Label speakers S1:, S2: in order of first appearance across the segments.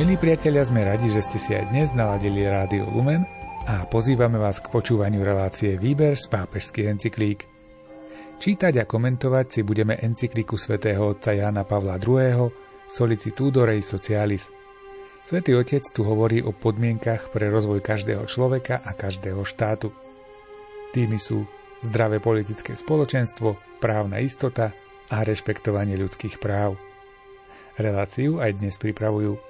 S1: Milí priatelia, sme radi, že ste si aj dnes naladili Rádio Lumen a pozývame vás k počúvaniu relácie Výber z pápežských encyklík. Čítať a komentovať si budeme encykliku svätého otca Jána Pavla II. Solicitudo Rei Socialis. Svetý otec tu hovorí o podmienkach pre rozvoj každého človeka a každého štátu. Tými sú zdravé politické spoločenstvo, právna istota a rešpektovanie ľudských práv. Reláciu aj dnes pripravujú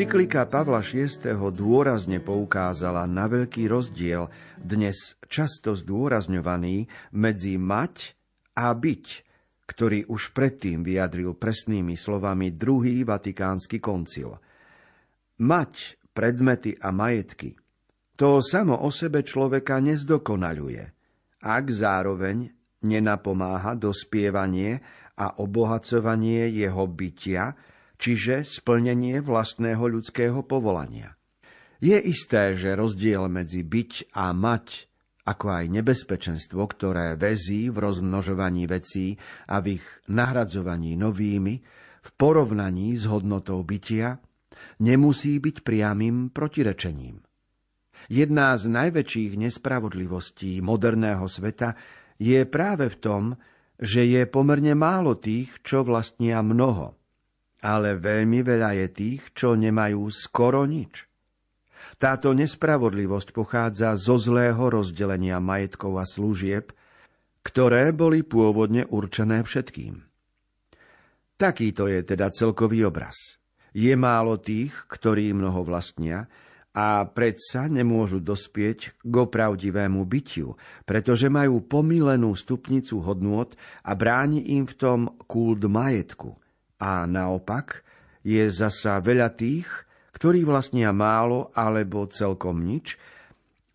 S2: Encyklika Pavla VI. dôrazne poukázala na veľký rozdiel, dnes často zdôrazňovaný, medzi mať a byť, ktorý už predtým vyjadril presnými slovami druhý vatikánsky koncil. Mať predmety a majetky, to samo o sebe človeka nezdokonaľuje, ak zároveň nenapomáha dospievanie a obohacovanie jeho bytia, čiže splnenie vlastného ľudského povolania. Je isté, že rozdiel medzi byť a mať, ako aj nebezpečenstvo, ktoré vezí v rozmnožovaní vecí a v ich nahradzovaní novými, v porovnaní s hodnotou bytia, nemusí byť priamým protirečením. Jedna z najväčších nespravodlivostí moderného sveta je práve v tom, že je pomerne málo tých, čo vlastnia mnoho – ale veľmi veľa je tých, čo nemajú skoro nič. Táto nespravodlivosť pochádza zo zlého rozdelenia majetkov a služieb, ktoré boli pôvodne určené všetkým. Takýto je teda celkový obraz. Je málo tých, ktorí mnoho vlastnia, a predsa nemôžu dospieť k opravdivému bytiu, pretože majú pomílenú stupnicu hodnôt a bráni im v tom kult majetku, a naopak je zasa veľa tých, ktorí vlastnia málo alebo celkom nič,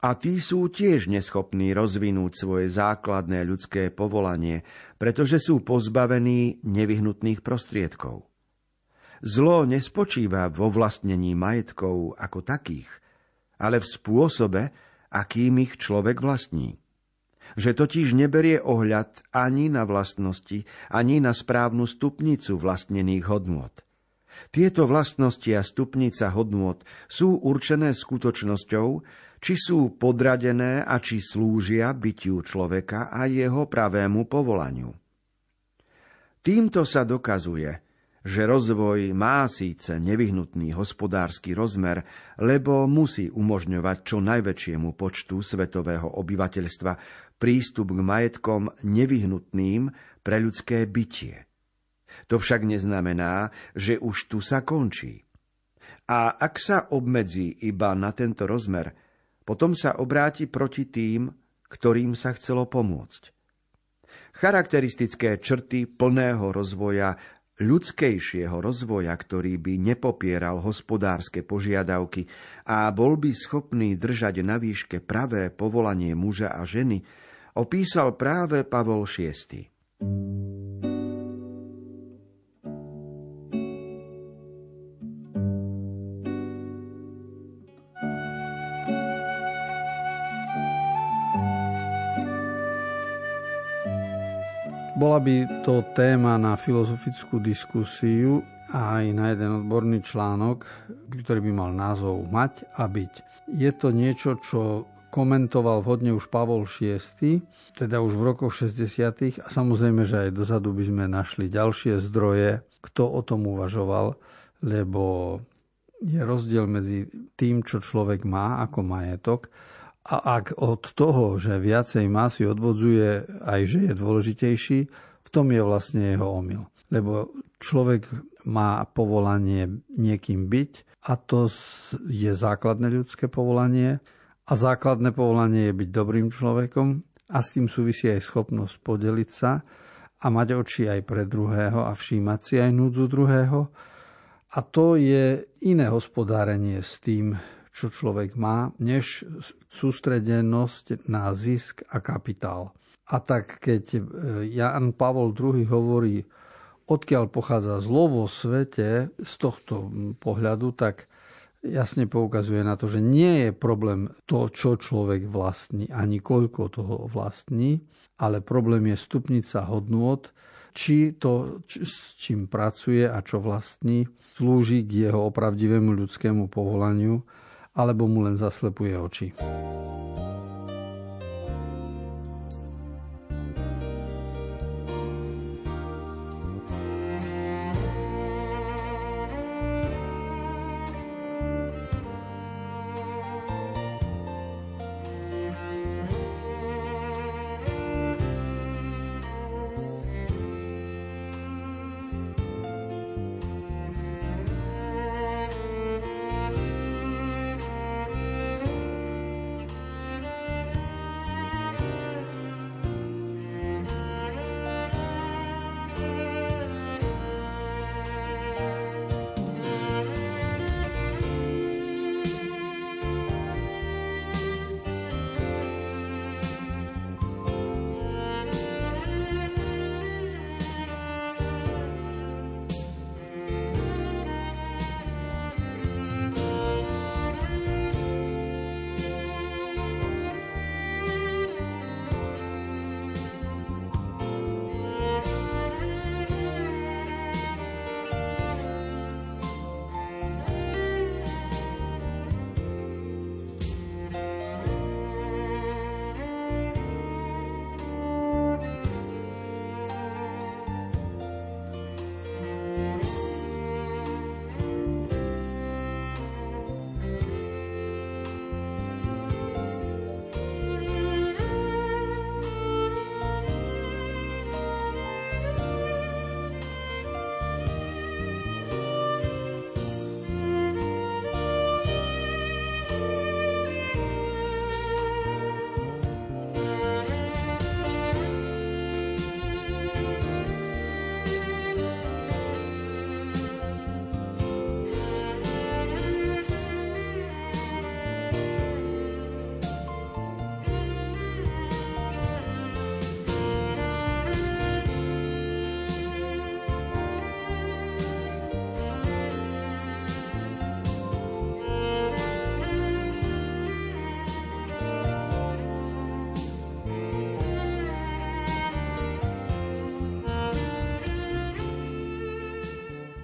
S2: a tí sú tiež neschopní rozvinúť svoje základné ľudské povolanie, pretože sú pozbavení nevyhnutných prostriedkov. Zlo nespočíva vo vlastnení majetkov ako takých, ale v spôsobe, akým ich človek vlastní že totiž neberie ohľad ani na vlastnosti, ani na správnu stupnicu vlastnených hodnôt. Tieto vlastnosti a stupnica hodnôt sú určené skutočnosťou, či sú podradené a či slúžia bytiu človeka a jeho pravému povolaniu. Týmto sa dokazuje, že rozvoj má síce nevyhnutný hospodársky rozmer, lebo musí umožňovať čo najväčšiemu počtu svetového obyvateľstva prístup k majetkom nevyhnutným pre ľudské bytie. To však neznamená, že už tu sa končí. A ak sa obmedzí iba na tento rozmer, potom sa obráti proti tým, ktorým sa chcelo pomôcť. Charakteristické črty plného rozvoja ľudskejšieho rozvoja, ktorý by nepopieral hospodárske požiadavky a bol by schopný držať na výške pravé povolanie muža a ženy, opísal práve Pavol VI.
S3: Bola by to téma na filozofickú diskusiu a aj na jeden odborný článok, ktorý by mal názov Mať a byť. Je to niečo, čo komentoval vhodne už Pavol VI, teda už v rokoch 60. a samozrejme, že aj dozadu by sme našli ďalšie zdroje, kto o tom uvažoval, lebo je rozdiel medzi tým, čo človek má ako majetok a ak od toho, že viacej má, si odvodzuje aj, že je dôležitejší, v tom je vlastne jeho omyl. Lebo človek má povolanie niekým byť a to je základné ľudské povolanie a základné povolanie je byť dobrým človekom a s tým súvisí aj schopnosť podeliť sa a mať oči aj pre druhého a všímať si aj núdzu druhého. A to je iné hospodárenie s tým, čo človek má, než sústredenosť na zisk a kapitál. A tak keď e, Jan Pavol II hovorí, odkiaľ pochádza zlo vo svete, z tohto pohľadu, tak jasne poukazuje na to, že nie je problém to, čo človek vlastní, ani koľko toho vlastní, ale problém je stupnica hodnôt, či to, či, s čím pracuje a čo vlastní, slúži k jeho opravdivému ľudskému povolaniu, alebo mu len zaslepuje oči.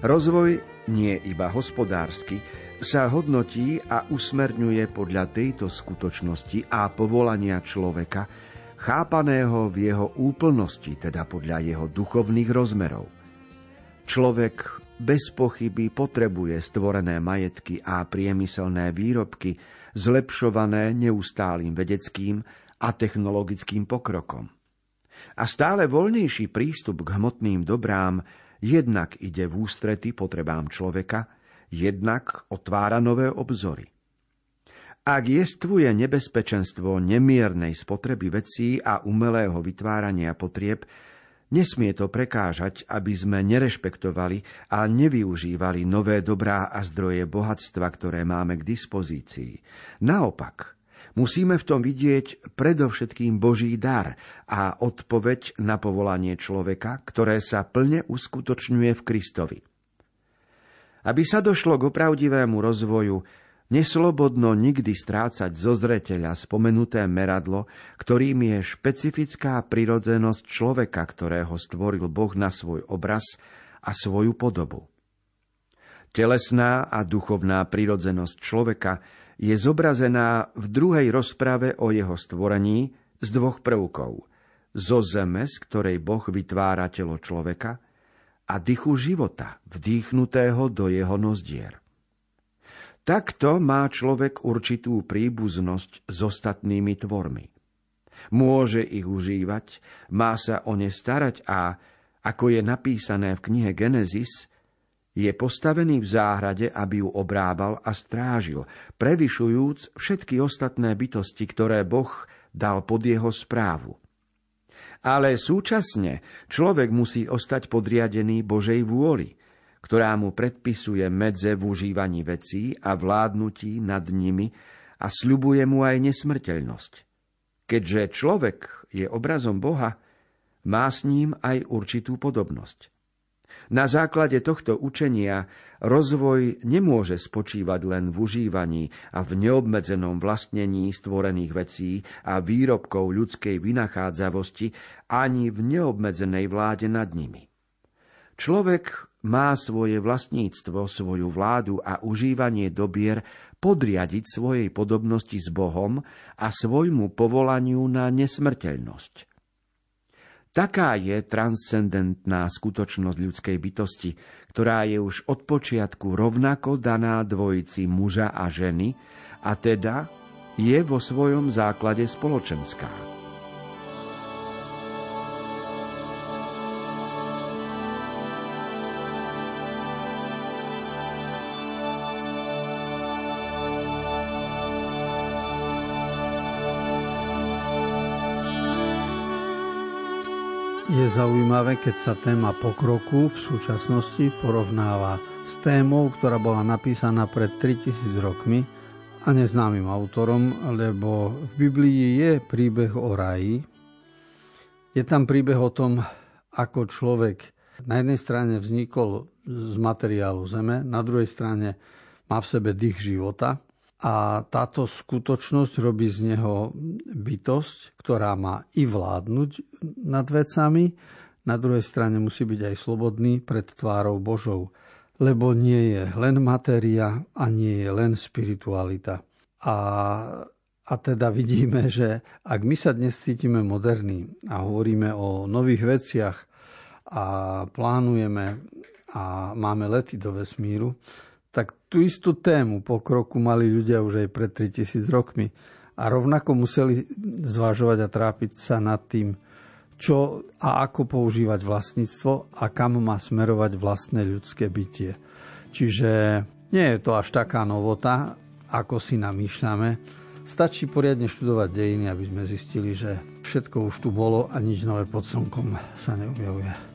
S2: Rozvoj nie iba hospodársky sa hodnotí a usmerňuje podľa tejto skutočnosti a povolania človeka, chápaného v jeho úplnosti, teda podľa jeho duchovných rozmerov. Človek bez pochyby potrebuje stvorené majetky a priemyselné výrobky, zlepšované neustálým vedeckým a technologickým pokrokom. A stále voľnejší prístup k hmotným dobrám jednak ide v ústrety potrebám človeka, jednak otvára nové obzory. Ak jestvuje nebezpečenstvo nemiernej spotreby vecí a umelého vytvárania potrieb, nesmie to prekážať, aby sme nerešpektovali a nevyužívali nové dobrá a zdroje bohatstva, ktoré máme k dispozícii. Naopak, Musíme v tom vidieť predovšetkým Boží dar a odpoveď na povolanie človeka, ktoré sa plne uskutočňuje v Kristovi. Aby sa došlo k opravdivému rozvoju, neslobodno nikdy strácať zo zreteľa spomenuté meradlo, ktorým je špecifická prirodzenosť človeka, ktorého stvoril Boh na svoj obraz a svoju podobu. Telesná a duchovná prirodzenosť človeka je zobrazená v druhej rozprave o jeho stvorení z dvoch prvkov. Zo zeme, z ktorej Boh vytvára telo človeka, a dychu života, vdýchnutého do jeho nozdier. Takto má človek určitú príbuznosť s ostatnými tvormi. Môže ich užívať, má sa o ne starať a, ako je napísané v knihe Genesis, je postavený v záhrade, aby ju obrábal a strážil, prevyšujúc všetky ostatné bytosti, ktoré Boh dal pod jeho správu. Ale súčasne človek musí ostať podriadený Božej vôli, ktorá mu predpisuje medze v užívaní vecí a vládnutí nad nimi a sľubuje mu aj nesmrteľnosť. Keďže človek je obrazom Boha, má s ním aj určitú podobnosť. Na základe tohto učenia rozvoj nemôže spočívať len v užívaní a v neobmedzenom vlastnení stvorených vecí a výrobkov ľudskej vynachádzavosti ani v neobmedzenej vláde nad nimi. Človek má svoje vlastníctvo, svoju vládu a užívanie dobier podriadiť svojej podobnosti s Bohom a svojmu povolaniu na nesmrteľnosť. Taká je transcendentná skutočnosť ľudskej bytosti, ktorá je už od počiatku rovnako daná dvojici muža a ženy, a teda je vo svojom základe spoločenská.
S3: Je zaujímavé, keď sa téma pokroku v súčasnosti porovnáva s témou, ktorá bola napísaná pred 3000 rokmi a neznámym autorom, lebo v Biblii je príbeh o raji. Je tam príbeh o tom, ako človek na jednej strane vznikol z materiálu zeme, na druhej strane má v sebe dých života a táto skutočnosť robí z neho bytosť, ktorá má i vládnuť nad vecami, na druhej strane musí byť aj slobodný pred tvárou Božou, lebo nie je len matéria a nie je len spiritualita. A, a teda vidíme, že ak my sa dnes cítime moderní a hovoríme o nových veciach a plánujeme a máme lety do vesmíru, tak tú istú tému pokroku mali ľudia už aj pred 3000 rokmi. A rovnako museli zvažovať a trápiť sa nad tým, čo a ako používať vlastníctvo a kam má smerovať vlastné ľudské bytie. Čiže nie je to až taká novota, ako si namýšľame. Stačí poriadne študovať dejiny, aby sme zistili, že všetko už tu bolo a nič nové pod slnkom sa neobjavuje.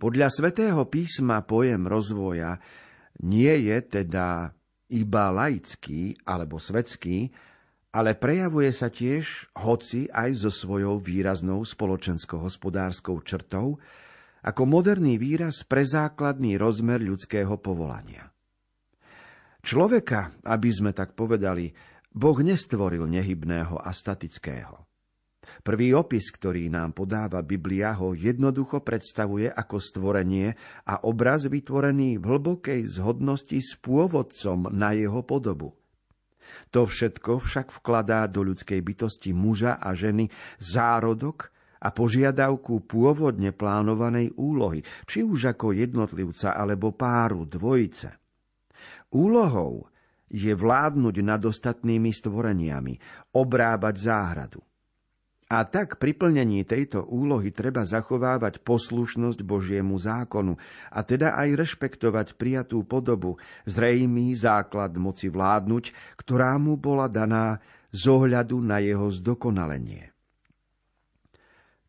S2: Podľa svätého písma pojem rozvoja nie je teda iba laický alebo svetský, ale prejavuje sa tiež, hoci aj so svojou výraznou spoločensko-hospodárskou črtou, ako moderný výraz pre základný rozmer ľudského povolania. Človeka, aby sme tak povedali, Boh nestvoril nehybného a statického. Prvý opis, ktorý nám podáva Biblia, ho jednoducho predstavuje ako stvorenie a obraz vytvorený v hlbokej zhodnosti s pôvodcom na jeho podobu. To všetko však vkladá do ľudskej bytosti muža a ženy zárodok a požiadavku pôvodne plánovanej úlohy, či už ako jednotlivca alebo páru, dvojice. Úlohou je vládnuť nad ostatnými stvoreniami, obrábať záhradu. A tak pri plnení tejto úlohy treba zachovávať poslušnosť Božiemu zákonu a teda aj rešpektovať prijatú podobu, zrejmý základ moci vládnuť, ktorá mu bola daná z ohľadu na jeho zdokonalenie.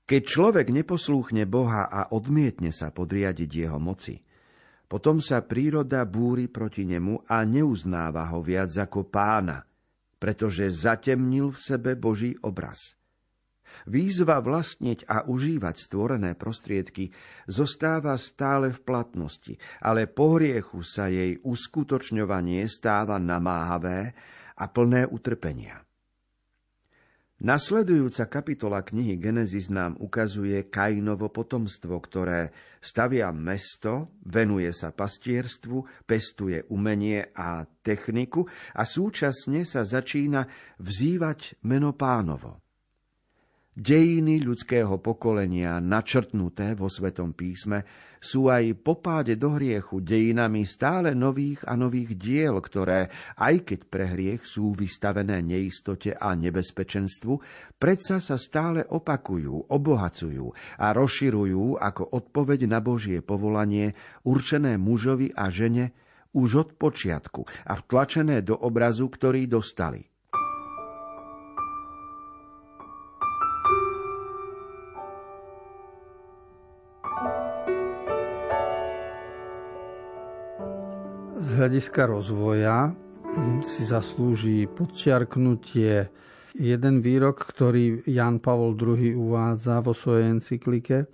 S2: Keď človek neposlúchne Boha a odmietne sa podriadiť jeho moci, potom sa príroda búri proti nemu a neuznáva ho viac ako pána, pretože zatemnil v sebe Boží obraz – Výzva vlastniť a užívať stvorené prostriedky zostáva stále v platnosti, ale po hriechu sa jej uskutočňovanie stáva namáhavé a plné utrpenia. Nasledujúca kapitola knihy Genesis nám ukazuje Kainovo potomstvo, ktoré stavia mesto, venuje sa pastierstvu, pestuje umenie a techniku a súčasne sa začína vzývať meno pánovo. Dejiny ľudského pokolenia, načrtnuté vo Svetom písme, sú aj po páde do hriechu dejinami stále nových a nových diel, ktoré, aj keď pre hriech sú vystavené neistote a nebezpečenstvu, predsa sa stále opakujú, obohacujú a rozširujú ako odpoveď na Božie povolanie určené mužovi a žene už od počiatku a vtlačené do obrazu, ktorý dostali.
S3: Hľadiska rozvoja si zaslúži podčiarknutie jeden výrok, ktorý Jan Pavol II uvádza vo svojej encyklike,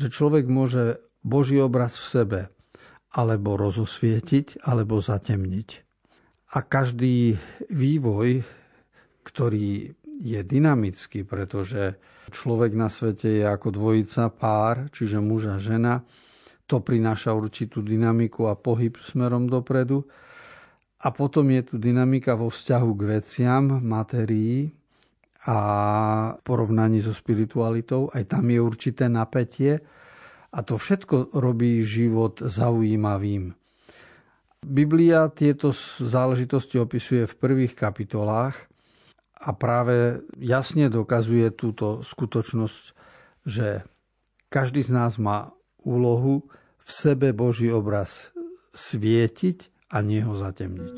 S3: že človek môže Boží obraz v sebe alebo rozosvietiť, alebo zatemniť. A každý vývoj, ktorý je dynamický, pretože človek na svete je ako dvojica pár, čiže muž a žena, to prináša určitú dynamiku a pohyb smerom dopredu. A potom je tu dynamika vo vzťahu k veciam, materií a porovnaní so spiritualitou. Aj tam je určité napätie a to všetko robí život zaujímavým. Biblia tieto záležitosti opisuje v prvých kapitolách a práve jasne dokazuje túto skutočnosť, že každý z nás má úlohu v sebe Boží obraz svietiť a nie ho zatemniť.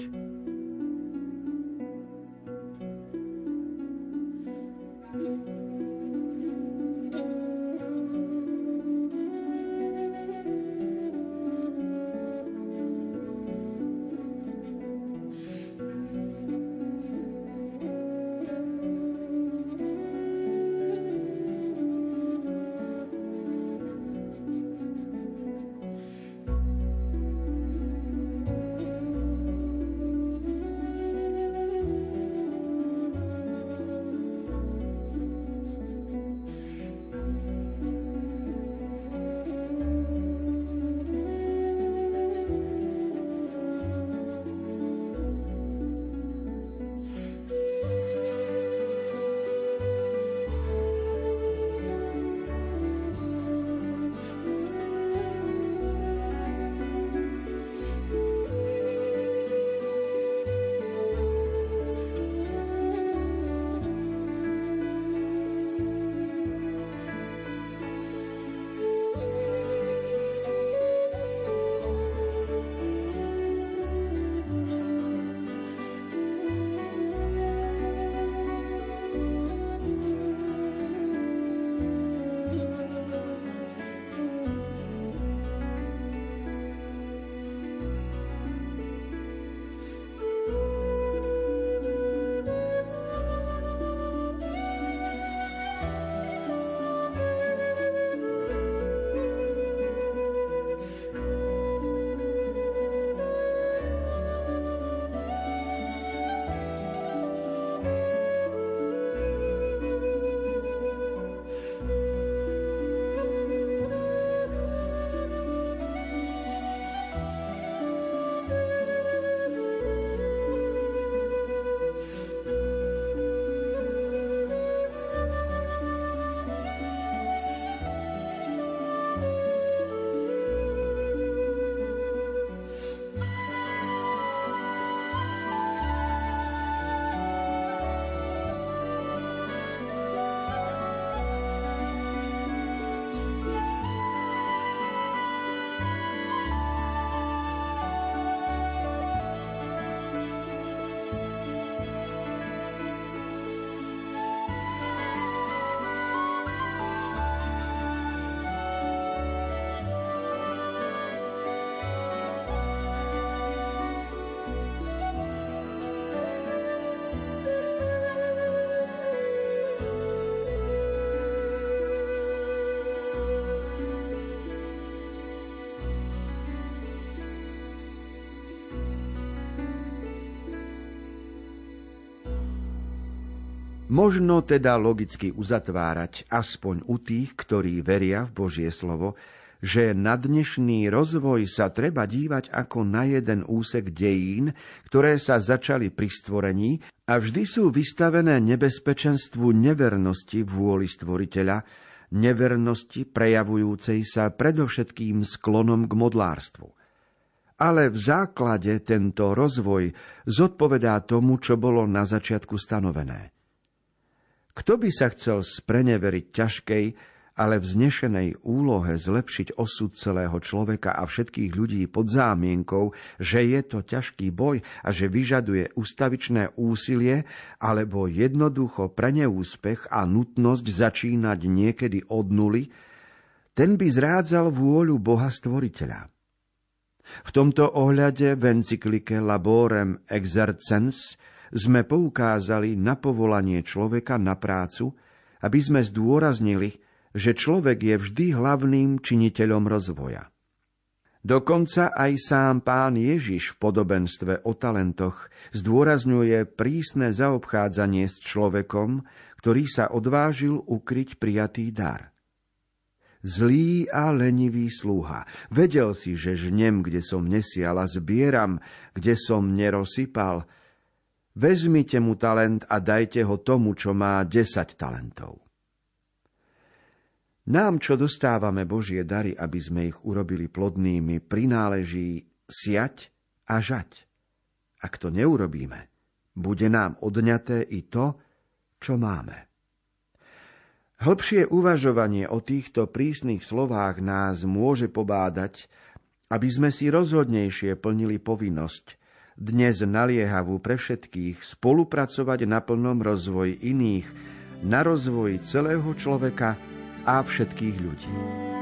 S2: Možno teda logicky uzatvárať aspoň u tých, ktorí veria v Božie slovo, že na dnešný rozvoj sa treba dívať ako na jeden úsek dejín, ktoré sa začali pri stvorení a vždy sú vystavené nebezpečenstvu nevernosti vôli stvoriteľa, nevernosti prejavujúcej sa predovšetkým sklonom k modlárstvu. Ale v základe tento rozvoj zodpovedá tomu, čo bolo na začiatku stanovené – kto by sa chcel spreneveriť ťažkej, ale vznešenej úlohe zlepšiť osud celého človeka a všetkých ľudí pod zámienkou, že je to ťažký boj a že vyžaduje ustavičné úsilie, alebo jednoducho pre neúspech a nutnosť začínať niekedy od nuly, ten by zrádzal vôľu Boha Stvoriteľa. V tomto ohľade v encyklike Laborem Exercens sme poukázali na povolanie človeka na prácu, aby sme zdôraznili, že človek je vždy hlavným činiteľom rozvoja. Dokonca aj sám pán Ježiš v podobenstve o talentoch zdôrazňuje prísne zaobchádzanie s človekom, ktorý sa odvážil ukryť prijatý dar. Zlý a lenivý slúha. Vedel si, že žnem, kde som nesial a zbieram, kde som nerosypal, Vezmite mu talent a dajte ho tomu, čo má 10 talentov. Nám, čo dostávame Božie dary, aby sme ich urobili plodnými, prináleží siať a žať. Ak to neurobíme, bude nám odňaté i to, čo máme. Hĺbšie uvažovanie o týchto prísnych slovách nás môže pobádať, aby sme si rozhodnejšie plnili povinnosť, dnes naliehavú pre všetkých spolupracovať na plnom rozvoji iných, na rozvoj celého človeka a všetkých ľudí.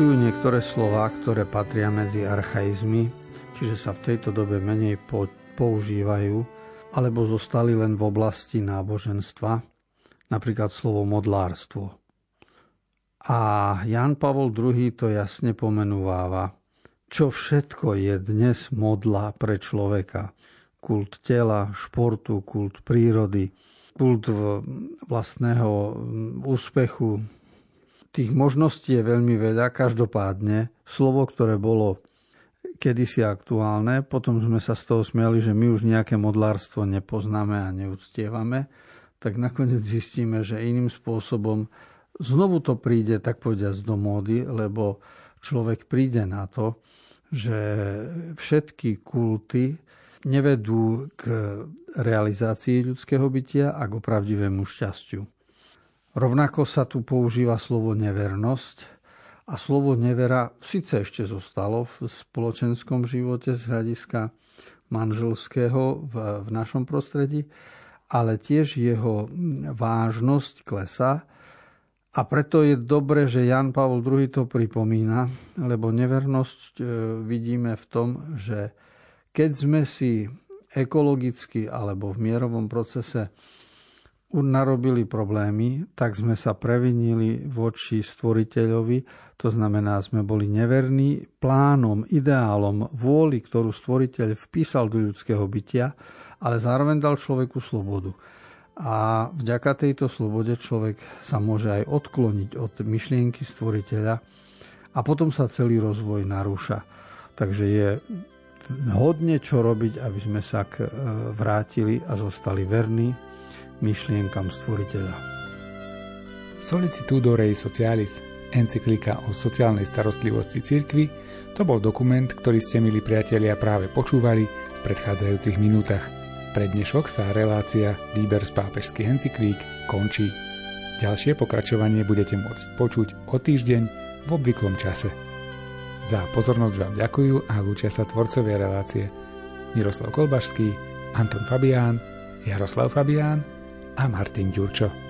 S3: Existujú niektoré slová, ktoré patria medzi archaizmy, čiže sa v tejto dobe menej používajú, alebo zostali len v oblasti náboženstva, napríklad slovo modlárstvo. A Jan Pavol II to jasne pomenúváva, čo všetko je dnes modla pre človeka. Kult tela, športu, kult prírody, kult vlastného úspechu, Tých možností je veľmi veľa, každopádne slovo, ktoré bolo kedysi aktuálne, potom sme sa z toho smiali, že my už nejaké modlárstvo nepoznáme a neúctievame, tak nakoniec zistíme, že iným spôsobom znovu to príde, tak povediať, do módy, lebo človek príde na to, že všetky kulty nevedú k realizácii ľudského bytia a k opravdivému šťastiu. Rovnako sa tu používa slovo nevernosť a slovo nevera síce ešte zostalo v spoločenskom živote z hľadiska manželského v, v našom prostredí, ale tiež jeho vážnosť klesá a preto je dobre, že Jan Pavol II to pripomína, lebo nevernosť e, vidíme v tom, že keď sme si ekologicky alebo v mierovom procese narobili problémy, tak sme sa previnili voči stvoriteľovi, to znamená, sme boli neverní plánom, ideálom, vôli, ktorú stvoriteľ vpísal do ľudského bytia, ale zároveň dal človeku slobodu. A vďaka tejto slobode človek sa môže aj odkloniť od myšlienky stvoriteľa a potom sa celý rozvoj narúša. Takže je hodne čo robiť, aby sme sa e, vrátili a zostali verní myšlienkam stvoriteľa.
S1: Solicitudo Rei Socialis, encyklika o sociálnej starostlivosti cirkvy, to bol dokument, ktorý ste, milí priatelia, práve počúvali v predchádzajúcich minútach. Pre dnešok sa relácia Výber z pápežských encyklík končí. Ďalšie pokračovanie budete môcť počuť o týždeň v obvyklom čase. Za pozornosť vám ďakujú a lúčia sa tvorcovia relácie Miroslav Kolbašský, Anton Fabián, Jaroslav Fabián a Martin Ďurčo.